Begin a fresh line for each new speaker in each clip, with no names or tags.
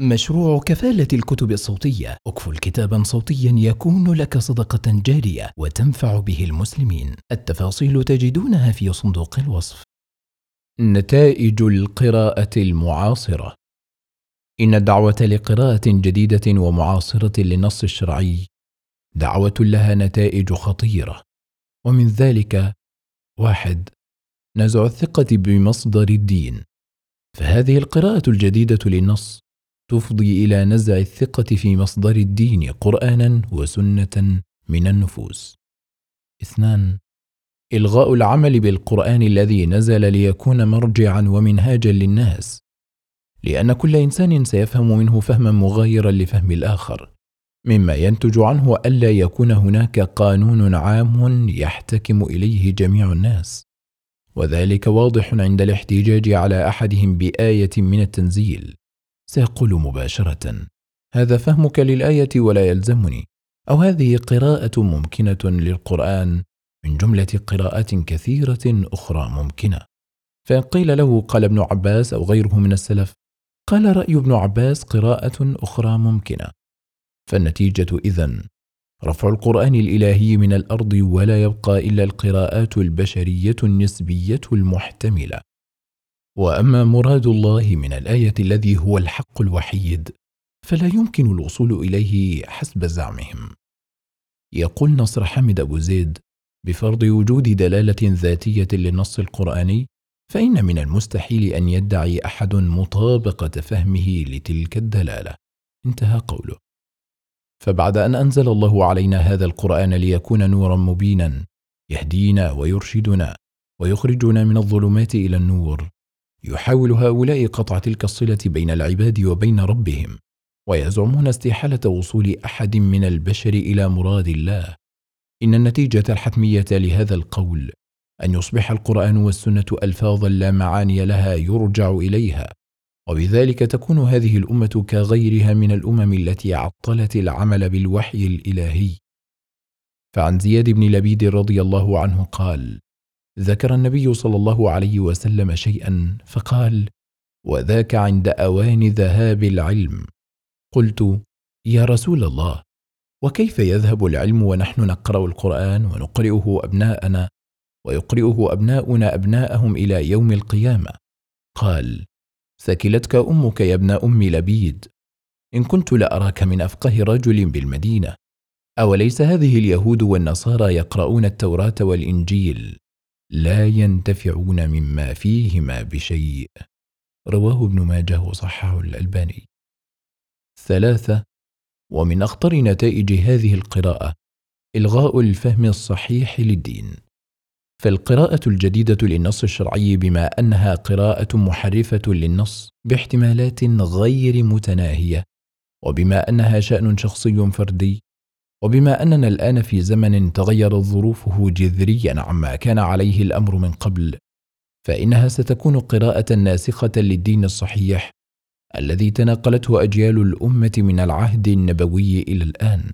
مشروع كفالة الكتب الصوتية. اكفل كتابا صوتيا يكون لك صدقة جارية وتنفع به المسلمين. التفاصيل تجدونها في صندوق الوصف. نتائج القراءة المعاصرة. إن الدعوة لقراءة جديدة ومعاصرة للنص الشرعي دعوة لها نتائج خطيرة. ومن ذلك واحد نزع الثقة بمصدر الدين. فهذه القراءة الجديدة للنص تفضي إلى نزع الثقة في مصدر الدين قرآنا وسنة من النفوس. اثنان إلغاء العمل بالقرآن الذي نزل ليكون مرجعا ومنهاجا للناس لأن كل إنسان سيفهم منه فهما مغايرا لفهم الآخر مما ينتج عنه ألا يكون هناك قانون عام يحتكم إليه جميع الناس. وذلك واضح عند الاحتجاج على أحدهم بآية من التنزيل. سيقول مباشرة هذا فهمك للآية ولا يلزمني؟ أو هذه قراءة ممكنة للقرآن من جملة قراءات كثيرة أخرى ممكنة؟ فان قيل له قال ابن عباس أو غيره من السلف قال رأي ابن عباس قراءة أخرى ممكنة. فالنتيجة إذن رفع القرآن الإلهي من الأرض ولا يبقى إلا القراءات البشرية النسبية المحتملة. وأما مراد الله من الآية الذي هو الحق الوحيد فلا يمكن الوصول إليه حسب زعمهم. يقول نصر حامد أبو زيد بفرض وجود دلالة ذاتية للنص القرآني فإن من المستحيل أن يدعي أحد مطابقة فهمه لتلك الدلالة. انتهى قوله. فبعد أن أنزل الله علينا هذا القرآن ليكون نورا مبينا يهدينا ويرشدنا ويخرجنا من الظلمات إلى النور يحاول هؤلاء قطع تلك الصلة بين العباد وبين ربهم ويزعمون استحالة وصول أحد من البشر إلى مراد الله. إن النتيجة الحتمية لهذا القول أن يصبح القرآن والسنة ألفاظا لا معاني لها يرجع إليها وبذلك تكون هذه الأمة كغيرها من الأمم التي عطلت العمل بالوحي الإلهي. فعن زياد بن لبيد رضي الله عنه قال ذكر النبي صلى الله عليه وسلم شيئا فقال وذاك عند أوان ذهاب العلم. قلت يا رسول الله وكيف يذهب العلم ونحن نقرأ القرآن ونقرئه أبناءنا ويقرئه أبناؤنا أبناءهم إلى يوم القيامة؟ قال ثكلتك أمك يا ابن أم لبيد. إن كنت لأراك من أفقه رجل بالمدينة. أوليس هذه اليهود والنصارى يقرؤون التوراة والإنجيل؟ لا ينتفعون مما فيهما بشيء. رواه ابن ماجه وصححه الألباني. ثلاثة ومن أخطر نتائج هذه القراءة إلغاء الفهم الصحيح للدين. فالقراءة الجديدة للنص الشرعي بما أنها قراءة محرفة للنص باحتمالات غير متناهية وبما أنها شأن شخصي فردي. وبما أننا الآن في زمن تغيرت ظروفه جذريا عما كان عليه الأمر من قبل فإنها ستكون قراءة ناسخة للدين الصحيح الذي تناقلته أجيال الأمة من العهد النبوي إلى الآن.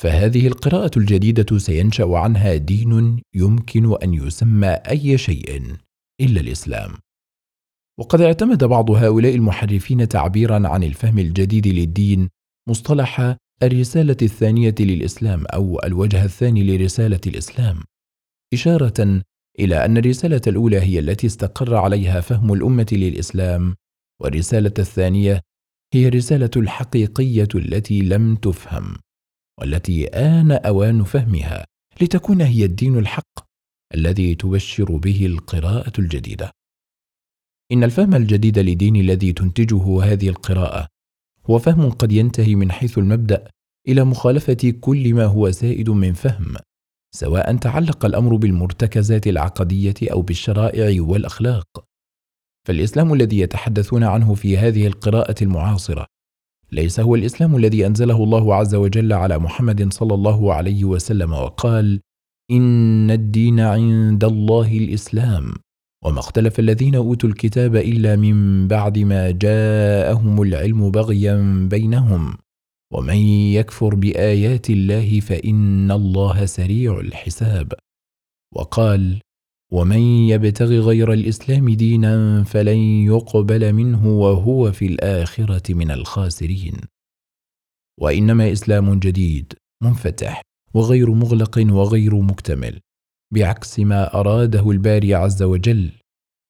فهذه القراءة الجديدة سينشأ عنها دين يمكن أن يسمى أي شيء إلا الإسلام. وقد اعتمد بعض هؤلاء المحرفين تعبيرا عن الفهم الجديد للدين مصطلح الرسالة الثانية للإسلام أو الوجه الثاني لرسالة الإسلام، إشارة إلى أن الرسالة الأولى هي التي استقر عليها فهم الأمة للإسلام، والرسالة الثانية هي الرسالة الحقيقية التي لم تفهم، والتي آن أوان فهمها لتكون هي الدين الحق الذي تبشر به القراءة الجديدة. إن الفهم الجديد لدين الذي تنتجه هذه القراءة هو فهم قد ينتهي من حيث المبدأ إلى مخالفة كل ما هو سائد من فهم سواء تعلق الأمر بالمرتكزات العقدية أو بالشرائع والأخلاق. فالإسلام الذي يتحدثون عنه في هذه القراءة المعاصرة ليس هو الإسلام الذي أنزله الله عز وجل على محمد صلى الله عليه وسلم وقال إن الدين عند الله الإسلام وما اختلف الذين أوتوا الكتاب إلا من بعد ما جاءهم العلم بغيا بينهم. ومن يكفر بآيات الله فإن الله سريع الحساب. وقال ومن يبتغ غير الإسلام دينا فلن يقبل منه وهو في الآخرة من الخاسرين. وإنما إسلام جديد منفتح وغير مغلق وغير مكتمل. بعكس ما أراده الباري عز وجل.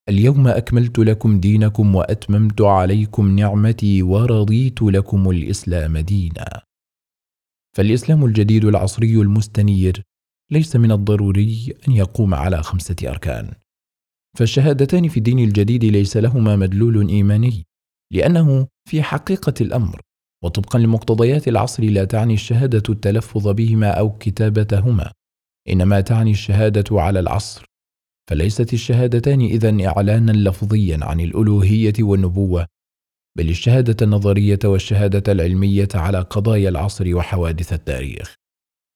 اليوم أكملت لكم دينكم وأتممت عليكم نعمتي ورضيت لكم الإسلام دينا. فالإسلام الجديد العصري المستنير ليس من الضروري أن يقوم على خمسة أركان. فالشهادتان في الدين الجديد ليس لهما مدلول إيماني لأنه في حقيقة الأمر وطبقا لمقتضيات العصر لا تعني الشهادة التلفظ بهما أو كتابتهما. إنما تعني الشهادة على العصر. فليست الشهادتان اذا إعلانا لفظيا عن الألوهية والنبوة بل الشهادة النظرية والشهادة العلمية على قضايا العصر وحوادث التاريخ.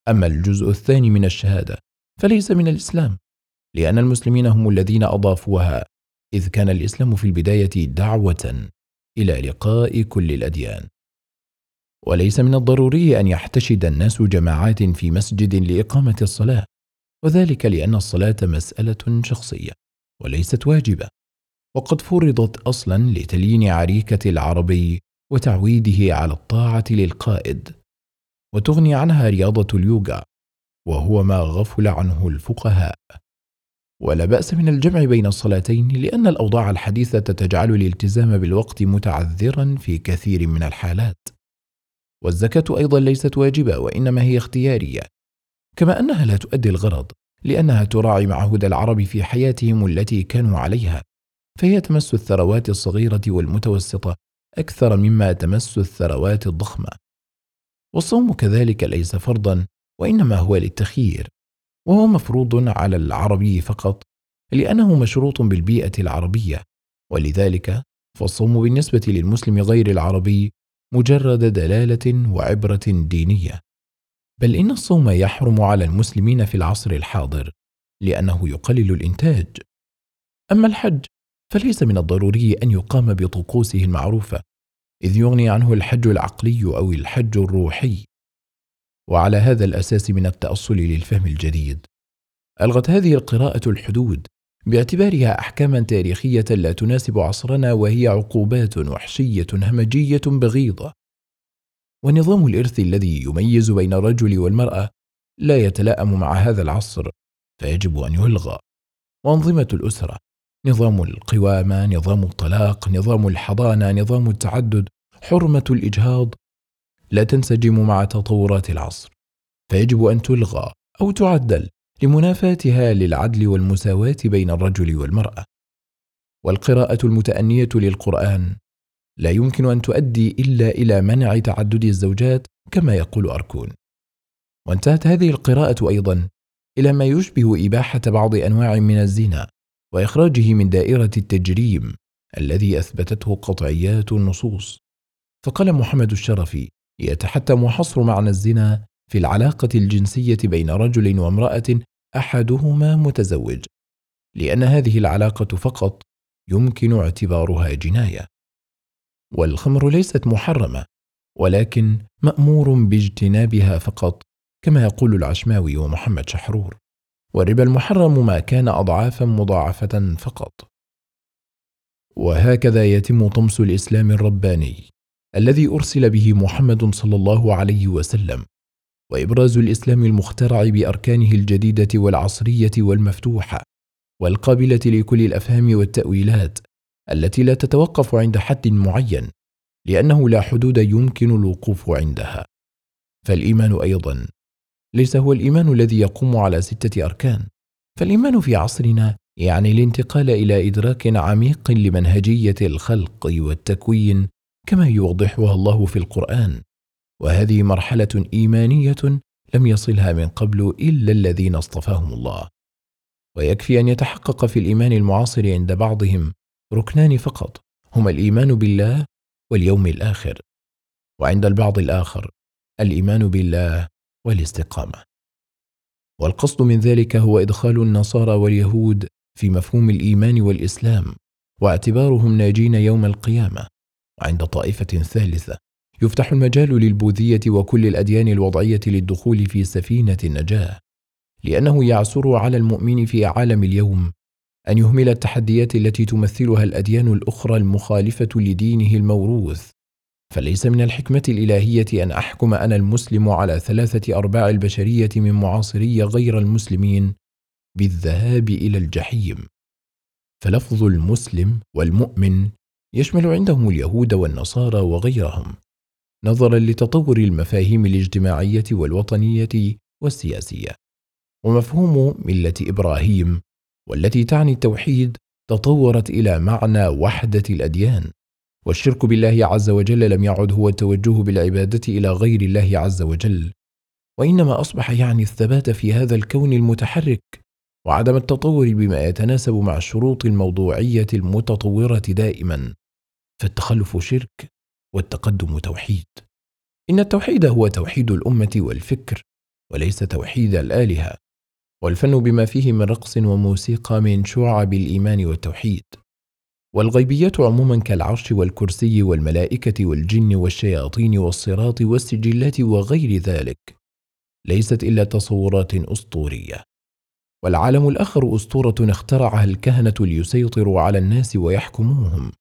أما الجزء الثاني من الشهادة فليس من الإسلام لأن المسلمين هم الذين أضافوها إذ كان الإسلام في البداية دعوة إلى لقاء كل الأديان. وليس من الضروري أن يحتشد الناس جماعات في مسجد لإقامة الصلاة وذلك لأن الصلاة مسألة شخصية وليست واجبة وقد فرضت أصلا لتليين عريكة العربي وتعويده على الطاعة للقائد وتغني عنها رياضة اليوغا وهو ما غفل عنه الفقهاء. ولا بأس من الجمع بين الصلاتين لأن الأوضاع الحديثة تجعل الالتزام بالوقت متعذرا في كثير من الحالات. والزكاة أيضا ليست واجبة وإنما هي اختيارية كما أنها لا تؤدي الغرض لأنها تراعي معهود العرب في حياتهم التي كانوا عليها فهي تمس الثروات الصغيرة والمتوسطة أكثر مما تمس الثروات الضخمة. والصوم كذلك ليس فرضا وإنما هو للتخيير وهو مفروض على العربي فقط لأنه مشروط بالبيئة العربية ولذلك فالصوم بالنسبة للمسلم غير العربي مجرد دلالة وعبرة دينية. بل إن الصوم يحرم على المسلمين في العصر الحاضر لأنه يقلل الإنتاج. أما الحج فليس من الضروري أن يقام بطقوسه المعروفة إذ يغني عنه الحج العقلي أو الحج الروحي. وعلى هذا الأساس من التأصل للفهم الجديد. ألغت هذه القراءة الحدود باعتبارها أحكاما تاريخية لا تناسب عصرنا وهي عقوبات وحشية همجية بغيضة. ونظام الإرث الذي يميز بين الرجل والمرأة لا يتلائم مع هذا العصر فيجب أن يلغى. وأنظمة الأسرة نظام القوامة نظام الطلاق نظام الحضانة نظام التعدد حرمة الإجهاض لا تنسجم مع تطورات العصر. فيجب أن تلغى أو تعدل لمنافاتها للعدل والمساواة بين الرجل والمرأة. والقراءة المتأنية للقرآن لا يمكن أن تؤدي إلا إلى منع تعدد الزوجات كما يقول أركون. وانتهت هذه القراءة أيضا إلى ما يشبه إباحة بعض أنواع من الزنا وإخراجه من دائرة التجريم الذي أثبتته قطعيات النصوص. فقال محمد الشرفي يتحتم حصر معنى الزنا في العلاقة الجنسية بين رجل وامرأة أحدهما متزوج لأن هذه العلاقة فقط يمكن اعتبارها جناية. والخمر ليست محرمة ولكن مأمور باجتنابها فقط كما يقول العشماوي ومحمد شحرور. والربا المحرم ما كان اضعافا مضاعفة فقط. وهكذا يتم طمس الإسلام الرباني الذي أرسل به محمد صلى الله عليه وسلم وإبراز الإسلام المخترع بأركانه الجديدة والعصرية والمفتوحة والقابلة لكل الأفهام والتأويلات التي لا تتوقف عند حد معين لأنه لا حدود يمكن الوقوف عندها. فالإيمان أيضا ليس هو الإيمان الذي يقوم على ستة أركان. فالإيمان في عصرنا يعني الانتقال إلى إدراك عميق لمنهجية الخلق والتكوين كما يوضحها الله في القرآن. وهذه مرحلة إيمانية لم يصلها من قبل إلا الذين اصطفاهم الله. ويكفي أن يتحقق في الإيمان المعاصر عند بعضهم ركنان فقط هما الإيمان بالله واليوم الآخر. وعند البعض الآخر الإيمان بالله والاستقامة. والقصد من ذلك هو إدخال النصارى واليهود في مفهوم الإيمان والإسلام واعتبارهم ناجين يوم القيامة وعند طائفة ثالثة. يفتح المجال للبوذية وكل الأديان الوضعية للدخول في سفينة النجاة لأنه يعسر على المؤمن في عالم اليوم أن يهمل التحديات التي تمثلها الأديان الأخرى المخالفة لدينه الموروث. فليس من الحكمة الإلهية أن أحكم أنا المسلم على ثلاثة أرباع البشرية من معاصري غير المسلمين بالذهاب إلى الجحيم. فلفظ المسلم والمؤمن يشمل عندهم اليهود والنصارى وغيرهم. نظرا لتطور المفاهيم الاجتماعية والوطنية والسياسية. ومفهوم ملة إبراهيم والتي تعني التوحيد تطورت إلى معنى وحدة الأديان. والشرك بالله عز وجل لم يعد هو التوجه بالعبادة إلى غير الله عز وجل. وإنما أصبح يعني الثبات في هذا الكون المتحرك وعدم التطور بما يتناسب مع الشروط الموضوعية المتطورة دائما. فالتخلف شرك والتقدم توحيد. إن التوحيد هو توحيد الأمة والفكر وليس توحيد الآلهة. والفن بما فيه من رقص وموسيقى من شعب الإيمان والتوحيد. والغيبيات عموما كالعرش والكرسي والملائكة والجن والشياطين والصراط والسجلات وغير ذلك. ليست إلا تصورات أسطورية. والعالم الآخر أسطورة اخترعها الكهنة ليسيطروا على الناس ويحكموهم.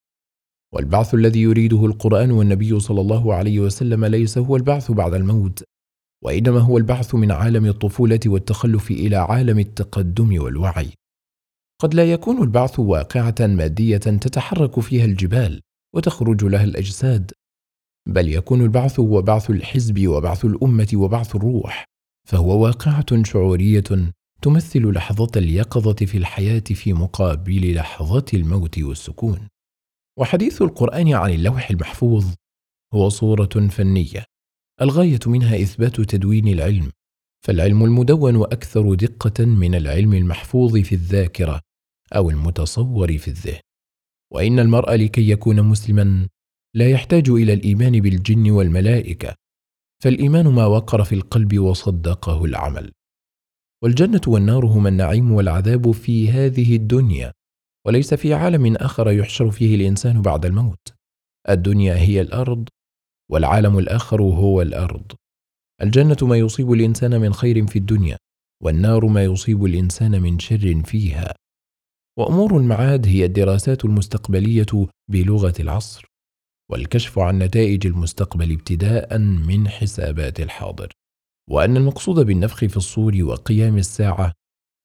والبعث الذي يريده القرآن والنبي صلى الله عليه وسلم ليس هو البعث بعد الموت وإنما هو البعث من عالم الطفولة والتخلف إلى عالم التقدم والوعي. قد لا يكون البعث واقعة مادية تتحرك فيها الجبال وتخرج لها الأجساد بل يكون البعث هو بعث الحزب وبعث الأمة وبعث الروح فهو واقعة شعورية تمثل لحظة اليقظة في الحياة في مقابل لحظة الموت والسكون. وحديث القرآن عن اللوح المحفوظ هو صورة فنية الغاية منها إثبات تدوين العلم فالعلم المدون أكثر دقة من العلم المحفوظ في الذاكرة أو المتصور في الذهن. وإن المرء لكي يكون مسلما لا يحتاج إلى الإيمان بالجن والملائكة فالإيمان ما وقر في القلب وصدقه العمل. والجنة والنار هما النعيم والعذاب في هذه الدنيا وليس في عالم آخر يحشر فيه الإنسان بعد الموت. الدنيا هي الأرض والعالم الآخر هو الأرض. الجنة ما يصيب الإنسان من خير في الدنيا والنار ما يصيب الإنسان من شر فيها. وأمور المعاد هي الدراسات المستقبلية بلغة العصر والكشف عن نتائج المستقبل ابتداء من حسابات الحاضر. وأن المقصود بالنفخ في الصور وقيام الساعة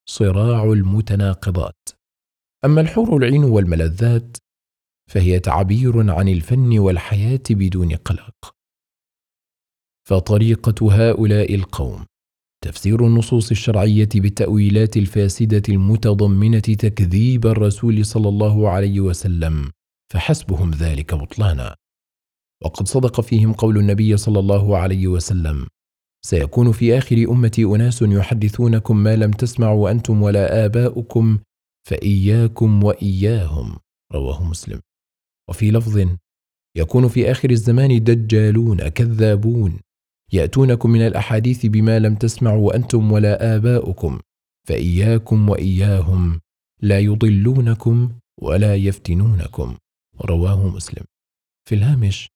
صراع المتناقضات. أما الحور العين والملذات فهي تعبير عن الفن والحياة بدون قلق. فطريقة هؤلاء القوم تفسير النصوص الشرعية بالتأويلات الفاسدة المتضمنة تكذيب الرسول صلى الله عليه وسلم فحسبهم ذلك بطلانا. وقد صدق فيهم قول النبي صلى الله عليه وسلم سيكون في آخر أمتي أناس يحدثونكم ما لم تسمعوا أنتم ولا آباؤكم فإياكم وإياهم رواه مسلم. وفي لفظ يكون في آخر الزمان دجالون كذابون. يأتونكم من الأحاديث بما لم تسمعوا أنتم ولا آباؤكم. فإياكم وإياهم لا يضلونكم ولا يفتنونكم رواه مسلم. في الهامش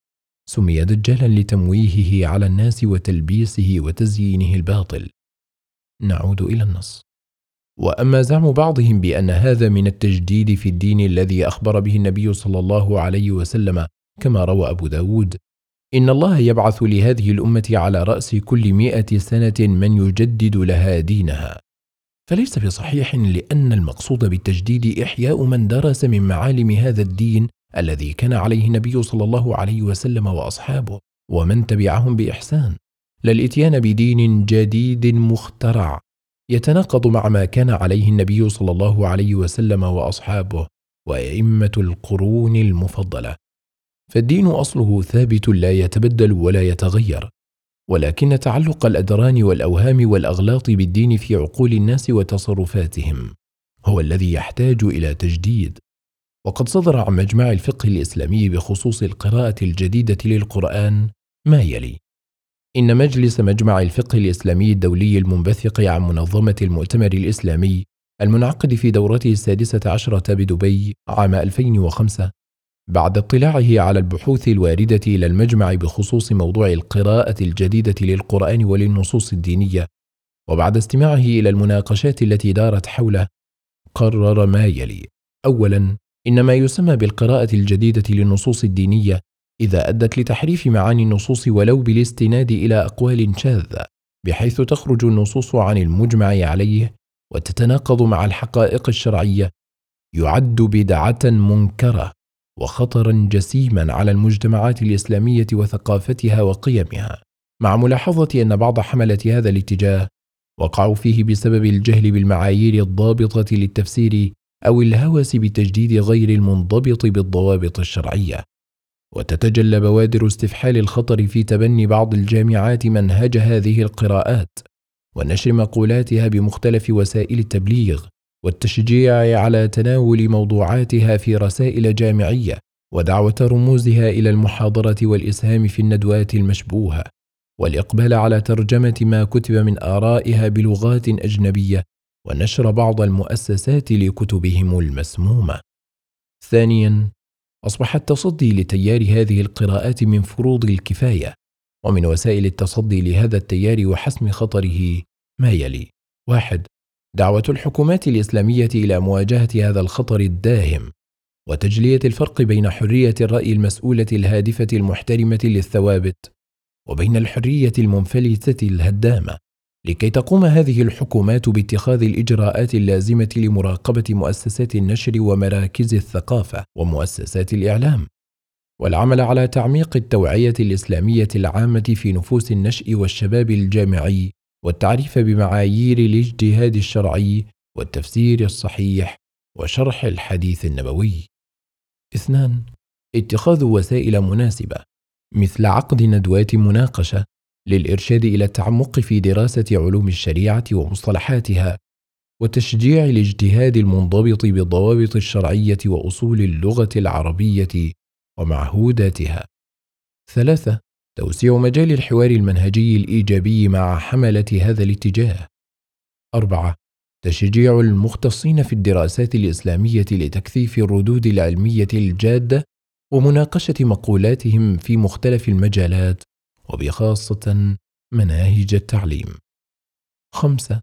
سمي دجالا لتمويهه على الناس وتلبيسه وتزيينه الباطل. نعود إلى النص. وأما زعم بعضهم بأن هذا من التجديد في الدين الذي أخبر به النبي صلى الله عليه وسلم كما روى أبو داود. إن الله يبعث لهذه الأمة على رأس كل مائه سنة من يجدد لها دينها. فليس بصحيح لأن المقصود بالتجديد إحياء من درس من معالم هذا الدين الذي كان عليه النبي صلى الله عليه وسلم وأصحابه ومن تبعهم بإحسان. لا الإتيان بدين جديد مخترع. يتناقض مع ما كان عليه النبي صلى الله عليه وسلم وأصحابه وأئمة القرون المفضلة. فالدين أصله ثابت لا يتبدل ولا يتغير ولكن تعلق الأدران والأوهام والأغلاط بالدين في عقول الناس وتصرفاتهم هو الذي يحتاج إلى تجديد. وقد صدر عن مجمع الفقه الإسلامي بخصوص القراءة الجديدة للقرآن ما يلي. إن مجلس مجمع الفقه الإسلامي الدولي المنبثق عن منظمة المؤتمر الإسلامي المنعقد في دورته السادسة عشرة بدبي عام 2005 بعد اطلاعه على البحوث الواردة إلى المجمع بخصوص موضوع القراءة الجديدة للقرآن وللنصوص الدينية وبعد استماعه إلى المناقشات التي دارت حوله قرر ما يلي اولا إن ما يسمى بالقراءة الجديدة للنصوص الدينية إذا أدت لتحريف معاني النصوص ولو بالاستناد إلى أقوال شاذة بحيث تخرج النصوص عن المجمع عليه وتتناقض مع الحقائق الشرعية يعد بدعة منكرة وخطرا جسيما على المجتمعات الإسلامية وثقافتها وقيمها. مع ملاحظة أن بعض حمله هذا الاتجاه وقعوا فيه بسبب الجهل بالمعايير الضابطة للتفسير أو الهوس بتجديد غير المنضبط بالضوابط الشرعية. وتتجلى بوادر استفحال الخطر في تبني بعض الجامعات منهج هذه القراءات ونشر مقولاتها بمختلف وسائل التبليغ والتشجيع على تناول موضوعاتها في رسائل جامعية ودعوة رموزها إلى المحاضرة والإسهام في الندوات المشبوهة والإقبال على ترجمة ما كتب من آرائها بلغات أجنبية ونشر بعض المؤسسات لكتبهم المسمومة. ثانيا اصبح التصدي لتيار هذه القراءات من فروض الكفاية ومن وسائل التصدي لهذا التيار وحسم خطره ما يلي. واحد دعوة الحكومات الإسلامية إلى مواجهة هذا الخطر الداهم وتجلية الفرق بين حرية الرأي المسؤولة الهادفة المحترمة للثوابت وبين الحرية المنفلتة الهدامة. لكي تقوم هذه الحكومات باتخاذ الإجراءات اللازمة لمراقبة مؤسسات النشر ومراكز الثقافة ومؤسسات الإعلام والعمل على تعميق التوعية الإسلامية العامة في نفوس النشء والشباب الجامعي والتعريف بمعايير الاجتهاد الشرعي والتفسير الصحيح وشرح الحديث النبوي. اثنان اتخاذ وسائل مناسبة مثل عقد ندوات مناقشة للإرشاد إلى التعمق في دراسة علوم الشريعة ومصطلحاتها وتشجيع الاجتهاد المنضبط بالضوابط الشرعية وأصول اللغة العربية ومعهوداتها. ثلاثة توسيع مجال الحوار المنهجي الإيجابي مع حملة هذا الاتجاه. أربعة تشجيع المختصين في الدراسات الإسلامية لتكثيف الردود العلمية الجادة ومناقشة مقولاتهم في مختلف المجالات. وبخاصة مناهج التعليم. خمسة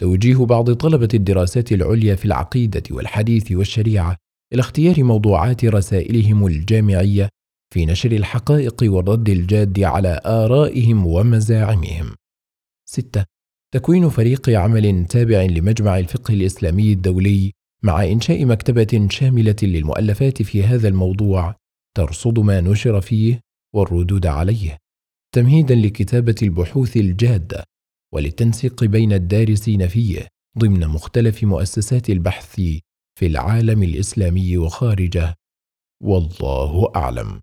توجيه بعض طلبة الدراسات العليا في العقيدة والحديث والشريعة إلى اختيار موضوعات رسائلهم الجامعية في نشر الحقائق والرد الجاد على آرائهم ومزاعمهم. ستة تكوين فريق عمل تابع لمجمع الفقه الإسلامي الدولي مع إنشاء مكتبة شاملة للمؤلفات في هذا الموضوع ترصد ما نشر فيه والردود عليه. تمهيدا لكتابة البحوث الجادة وللتنسيق بين الدارسين فيه ضمن مختلف مؤسسات البحث في العالم الإسلامي وخارجه. والله أعلم.